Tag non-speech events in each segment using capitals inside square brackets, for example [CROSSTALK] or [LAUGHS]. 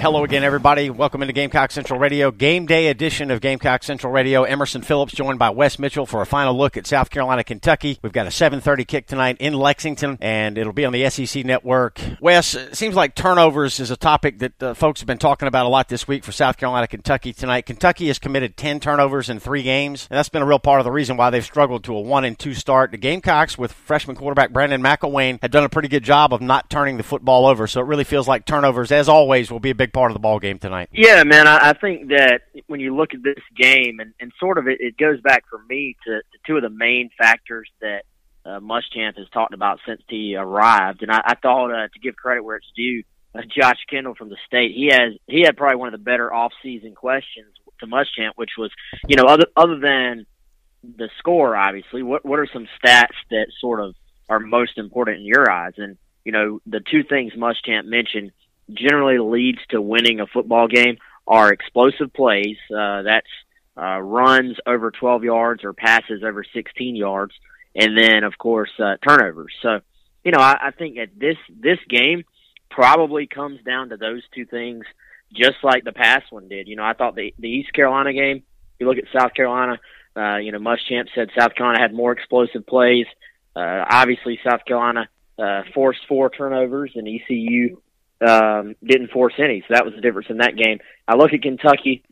Hello again, everybody. Welcome into Gamecock Central Radio, game day edition of Gamecock Central Radio. Emerson Phillips joined by Wes Mitchell for a final look at South Carolina, Kentucky. We've got a 7:30 kick tonight in Lexington, and it'll be on the SEC Network. Wes, it seems like turnovers is a topic that uh, folks have been talking about a lot this week for South Carolina, Kentucky tonight. Kentucky has committed 10 turnovers in three games, and that's been a real part of the reason why they've struggled to a one and two start. The Gamecocks, with freshman quarterback Brandon McIlwain, had done a pretty good job of not turning the football over. So it really feels like turnovers, as always, will be a big part of the ball game tonight. Yeah, man, I, I think that when you look at this game, and, and sort of it, it goes back for me to, to two of the main factors that uh, Muschamp has talked about since he arrived, and I, I thought uh, to give credit where it's due, uh, Josh Kendall from the state, he has he had probably one of the better off-season questions to Muschamp, which was, you know, other other than the score, obviously, what what are some stats that sort of are most important in your eyes? And you know, the two things Muschamp mentioned generally leads to winning a football game are explosive plays. Uh, that's uh, runs over 12 yards or passes over 16 yards, and then of course uh, turnovers. So, you know, I, I think that this this game probably comes down to those two things, just like the past one did. You know, I thought the the East Carolina game. You look at South Carolina. Uh, you know, Muschamp said South Carolina had more explosive plays. Uh, obviously, South Carolina uh, forced four turnovers, and ECU um, didn't force any. So that was the difference in that game. I look at Kentucky.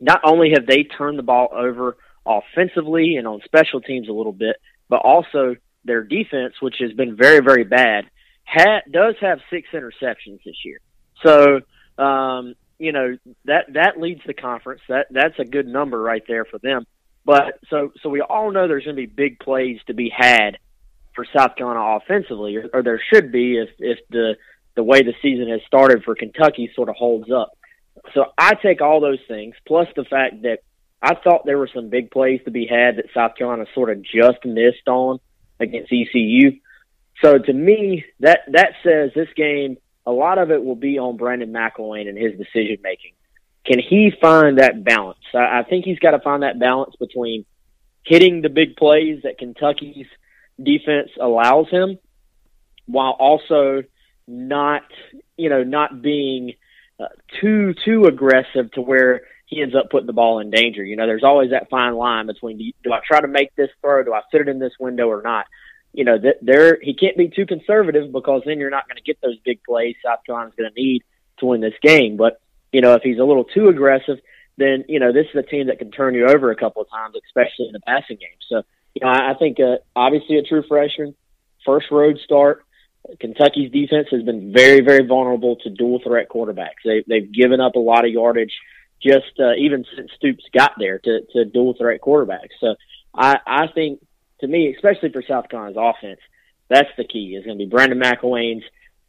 Not only have they turned the ball over offensively and on special teams a little bit, but also their defense, which has been very, very bad, ha- does have six interceptions this year. So, um, you know that that leads the conference. That that's a good number right there for them. But so so we all know there's going to be big plays to be had for South Carolina offensively, or, or there should be if if the the way the season has started for Kentucky sort of holds up. So I take all those things, plus the fact that I thought there were some big plays to be had that South Carolina sort of just missed on against ECU. So to me, that that says this game, a lot of it will be on Brandon McIlwain and his decision making. Can he find that balance? I, I think he's got to find that balance between hitting the big plays that Kentucky's defense allows him, while also not you know not being uh, too too aggressive to where he ends up putting the ball in danger. You know, there's always that fine line between do, do I try to make this throw, do I fit it in this window or not. You know, that there he can't be too conservative because then you're not going to get those big plays South Carolina's going to need to win this game. But you know, if he's a little too aggressive, then you know this is a team that can turn you over a couple of times, especially in the passing game. So you know, I, I think uh, obviously a true freshman, first road start. Kentucky's defense has been very, very vulnerable to dual threat quarterbacks. They, they've given up a lot of yardage just uh, even since Stoops got there to, to dual threat quarterbacks. So I, I think to me, especially for South Carolina's offense, that's the key is going to be Brandon McIlwain's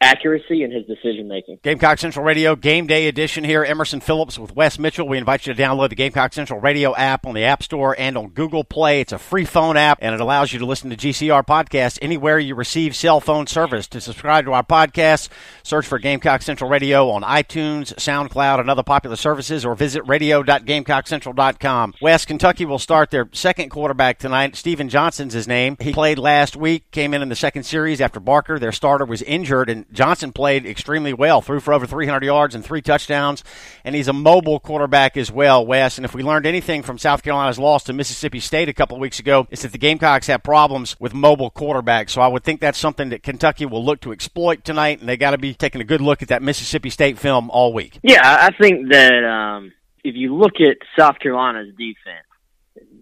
accuracy in his decision making. Gamecock Central Radio Game Day Edition here. Emerson Phillips with Wes Mitchell. We invite you to download the Gamecock Central Radio app on the App Store and on Google Play. It's a free phone app and it allows you to listen to GCR podcasts anywhere you receive cell phone service. To subscribe to our podcast, search for Gamecock Central Radio on iTunes, SoundCloud, and other popular services, or visit radio.gamecockcentral.com. Wes Kentucky will start their second quarterback tonight. Stephen Johnson's his name. He played last week, came in in the second series after Barker, their starter, was injured, and Johnson played extremely well, threw for over 300 yards and three touchdowns, and he's a mobile quarterback as well, Wes. And if we learned anything from South Carolina's loss to Mississippi State a couple weeks ago, it's that the Gamecocks have problems with mobile quarterbacks. So I would think that's something that Kentucky will look to exploit tonight, and they got to be taking a good look at that Mississippi State film all week. Yeah, I think that um, if you look at South Carolina's defense,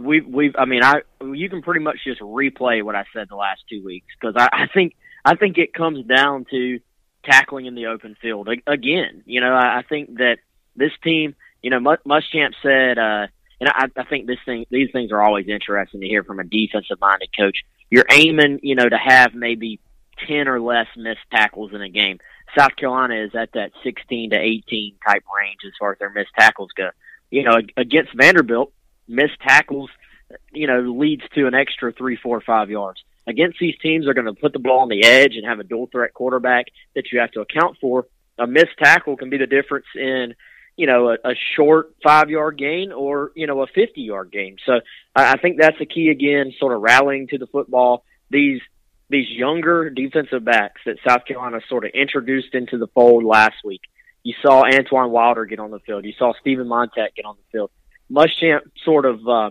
we've we've I mean I you can pretty much just replay what I said the last two weeks because I, I think I think it comes down to tackling in the open field again. You know, I, I think that this team, you know, Muschamp said, uh, and I, I think this thing, these things are always interesting to hear from a defensive minded coach. You're aiming, you know, to have maybe 10 or less missed tackles in a game. South Carolina is at that 16 to 18 type range as far as their missed tackles go. You know, against Vanderbilt, missed tackles, you know, leads to an extra three, four, five yards against these teams are going to put the ball on the edge and have a dual threat quarterback that you have to account for. A missed tackle can be the difference in, you know, a, a short five yard gain or, you know, a 50 yard gain. So I, I think that's the key again, sort of rallying to the football. These, these younger defensive backs that South Carolina sort of introduced into the fold last week. You saw Antoine Wilder get on the field. You saw Steven Montac get on the field. Muschamp sort of uh,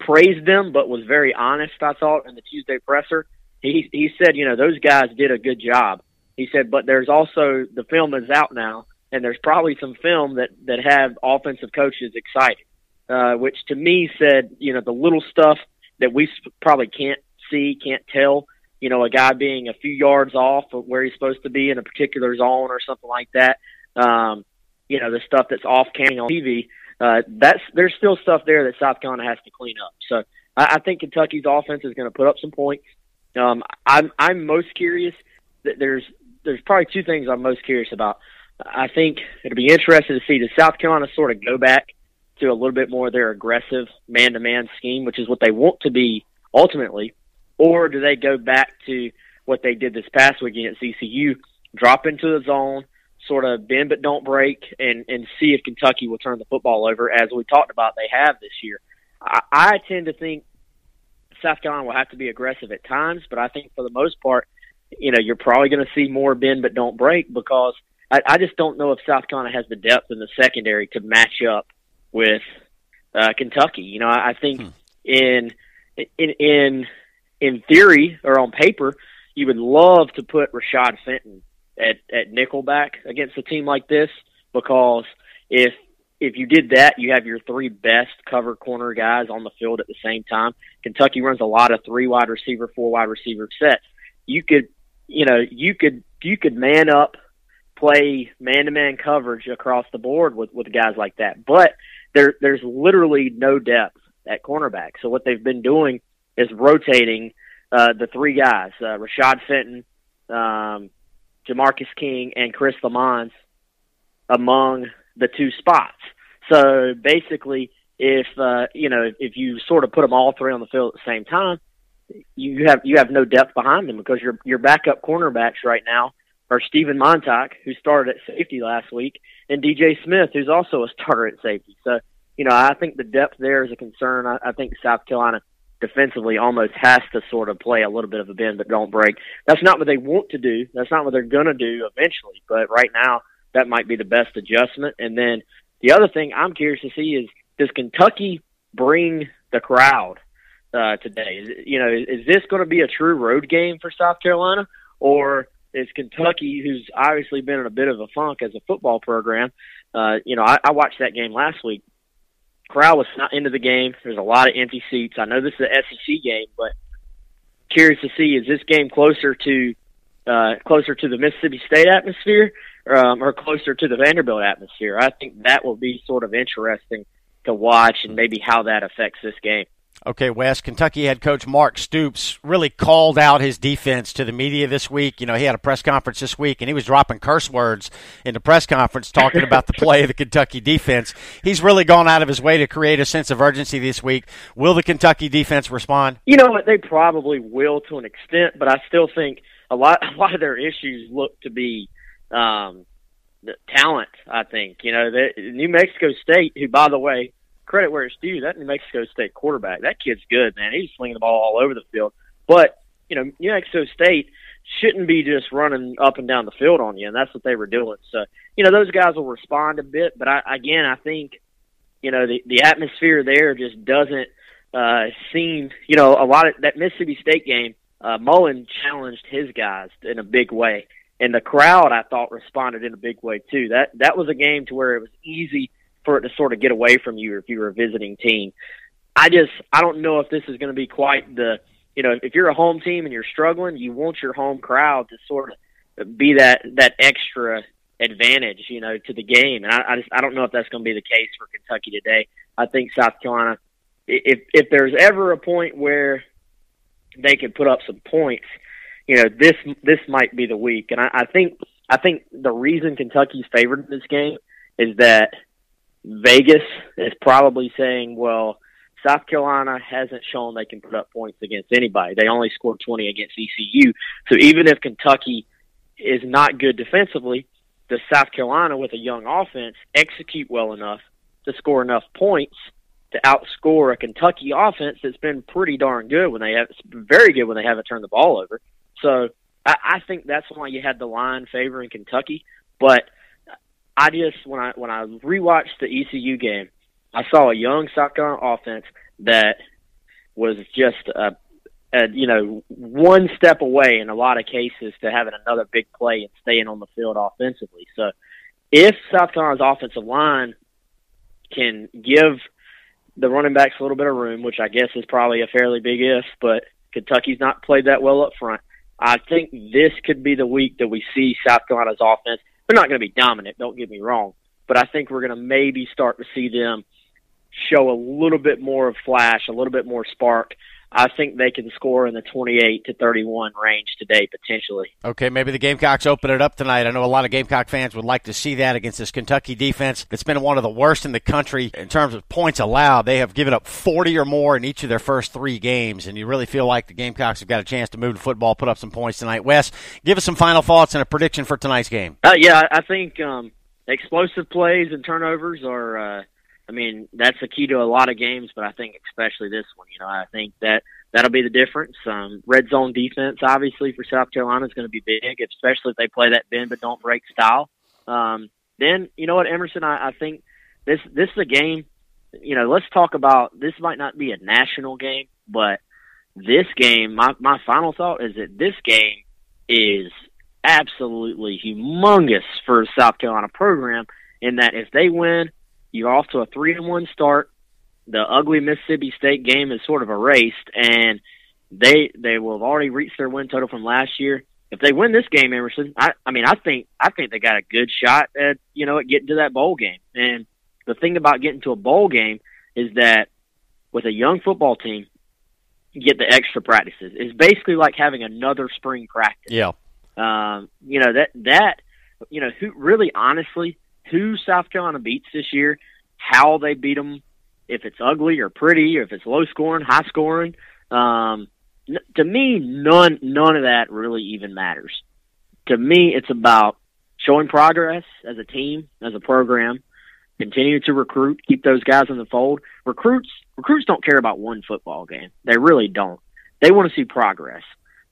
praised them, but was very honest. I thought in the Tuesday presser, he he said, you know, those guys did a good job. He said, but there's also the film is out now, and there's probably some film that that have offensive coaches excited, uh, which to me said, you know, the little stuff that we probably can't see, can't tell. You know, a guy being a few yards off of where he's supposed to be in a particular zone or something like that. Um, you know, the stuff that's off camera on TV uh, that's there's still stuff there that South Carolina has to clean up. So I, I think Kentucky's offense is going to put up some points. Um, I'm I'm most curious. That there's there's probably two things I'm most curious about. I think it'll be interesting to see does South Carolina sort of go back to a little bit more of their aggressive man-to-man scheme, which is what they want to be ultimately, or do they go back to what they did this past weekend at ECU, drop into the zone, sort of bend but don't break and and see if Kentucky will turn the football over as we talked about they have this year. I, I tend to think South Carolina will have to be aggressive at times, but I think for the most part, you know, you're probably going to see more bend but don't break because I, I just don't know if South Carolina has the depth in the secondary to match up with uh, Kentucky. You know, I, I think hmm. in in in in theory or on paper, you would love to put Rashad Fenton at at nickelback against a team like this because if if you did that, you have your three best cover corner guys on the field at the same time. Kentucky runs a lot of three wide receiver, four wide receiver sets. You could, you know, you could you could man up, play man to man coverage across the board with with guys like that. But there there's literally no depth at cornerback. So what they've been doing is rotating uh, the three guys, uh, Rashad Fenton, um, Jamarcus King and Chris Lammons among the two spots. So basically, if uh, you know if you sort of put them all three on the field at the same time, you have you have no depth behind them because your your backup cornerbacks right now are Steven Montac, who started at safety last week, and DJ Smith, who's also a starter at safety. So you know I think the depth there is a concern. I, I think South Carolina defensively almost has to sort of play a little bit of a bend but don't break. That's not what they want to do. That's not what they're going to do eventually. But right now, that might be the best adjustment. And then the other thing I'm curious to see is does Kentucky bring the crowd uh, today? Is, you know, is, is this going to be a true road game for South Carolina, or is Kentucky, who's obviously been in a bit of a funk as a football program. Uh, you know, I, I watched that game last week. Crowd was not into the game. There's a lot of empty seats. I know this is an SEC game, but curious to see is this game closer to uh, closer to the Mississippi State atmosphere um, or closer to the Vanderbilt atmosphere? I think that will be sort of interesting to watch and maybe how that affects this game. Okay, Wes, Kentucky head coach Mark Stoops really called out his defense to the media this week. You know, he had a press conference this week and he was dropping curse words in the press conference talking about the play of the Kentucky defense. He's really gone out of his way to create a sense of urgency this week. Will the Kentucky defense respond? You know what? They probably will to an extent, but I still think a lot [LAUGHS] a lot of their issues look to be um talent, I think. You know, New Mexico State, who by the way, credit where it's due. That New Mexico State quarterback, that kid's good, man. He's slinging the ball all over the field. But you know, New Mexico State shouldn't be just running up and down the field on you, and that's what they were doing. So you know, those guys will respond a bit, but I, again, I think you know the the atmosphere there just doesn't uh, seem. You know, a lot of that Mississippi State game. Uh, Mullen challenged his guys in a big way, and the crowd I thought responded in a big way too. That that was a game to where it was easy for it to sort of get away from you if you were a visiting team. I just I don't know if this is going to be quite the you know if you're a home team and you're struggling, you want your home crowd to sort of be that that extra advantage you know to the game, and I, I just I don't know if that's going to be the case for Kentucky today. I think South Carolina, if if there's ever a point where they can put up some points, you know this this might be the week, and I, I think I think the reason Kentucky's favored in this game is that Vegas is probably saying, well, South Carolina hasn't shown they can put up points against anybody. They only scored 20 against ECU. So even if Kentucky is not good defensively, does South Carolina with a young offense execute well enough to score enough points to outscore a Kentucky offense that's been pretty darn good when they have very good when they haven't turned the ball over. So I, I think that's why you had the line favoring Kentucky. But I just when I when I rewatched the ECU game, I saw a young South Carolina offense that was just a, a you know one step away in a lot of cases to having another big play and staying on the field offensively. So if South Carolina's offensive line can give the running backs a little bit of room, which I guess is probably a fairly big if, but Kentucky's not played that well up front. I think this could be the week that we see South Carolina's offense they're not going to be dominant. Don't get me wrong, but I think we're going to maybe start to see them show a little bit more of flash, a little bit more spark. I think they can score in the 28 to 31 range today, potentially. Okay, maybe the Gamecocks open it up tonight. I know a lot of Gamecock fans would like to see that against this Kentucky defense that's been one of the worst in the country in terms of points allowed. They have given up 40 or more in each of their first three games, and you really feel like the Gamecocks have got a chance to move the football, put up some points tonight. Wes, give us some final thoughts and a prediction for tonight's game. Uh, yeah, I think um, explosive plays and turnovers are. Uh, I mean, that's the key to a lot of games, but I think especially this one. You know, I think that that'll be the difference. Um, red zone defense, obviously, for South Carolina is going to be big, especially if they play that bend but don't break style. Um, then, you know what, Emerson, I, I think this this is a game. You know, let's talk about this. Might not be a national game, but this game. My my final thought is that this game is absolutely humongous for South Carolina program. In that, if they win, you're off to a three and one start. The ugly Mississippi State game is sort of erased, and they they will have already reached their win total from last year. If they win this game, Emerson, I, I mean, I think I think they got a good shot at you know at getting to that bowl game. And the thing about getting to a bowl game is that with a young football team, you get the extra practices. It's basically like having another spring practice. Yeah. Um, you know that that you know who really honestly who South Carolina beats this year, how they beat them, if it's ugly or pretty, or if it's low scoring, high scoring. Um, n- to me, none none of that really even matters. To me, it's about showing progress as a team, as a program, continue to recruit, keep those guys in the fold. Recruits recruits don't care about one football game. They really don't. They want to see progress.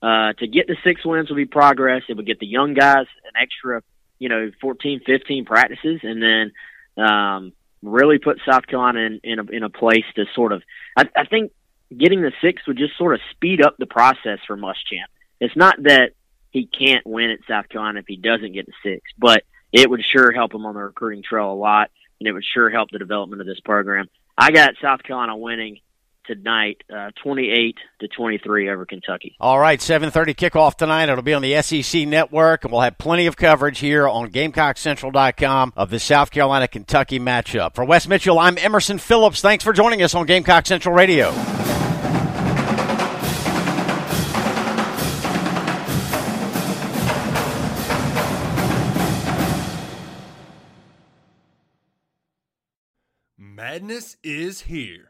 Uh, to get the six wins would be progress. It would get the young guys an extra you know, 14, 15 practices, and then um, really put South Carolina in, in, a, in a place to sort of. I, I think getting the six would just sort of speed up the process for Muschamp. It's not that he can't win at South Carolina if he doesn't get the six. But it would sure help him on the recruiting trail a lot, and it would sure help the development of this program. I got South Carolina winning tonight, uh, 28 to 23 over Kentucky. All right, 7:30 kickoff tonight. It'll be on the SEC network, and we'll have plenty of coverage here on GamecockCentral.com of the South Carolina Kentucky matchup. For Wes Mitchell, I'm Emerson Phillips. Thanks for joining us on Gamecock Central Radio. Madness is here.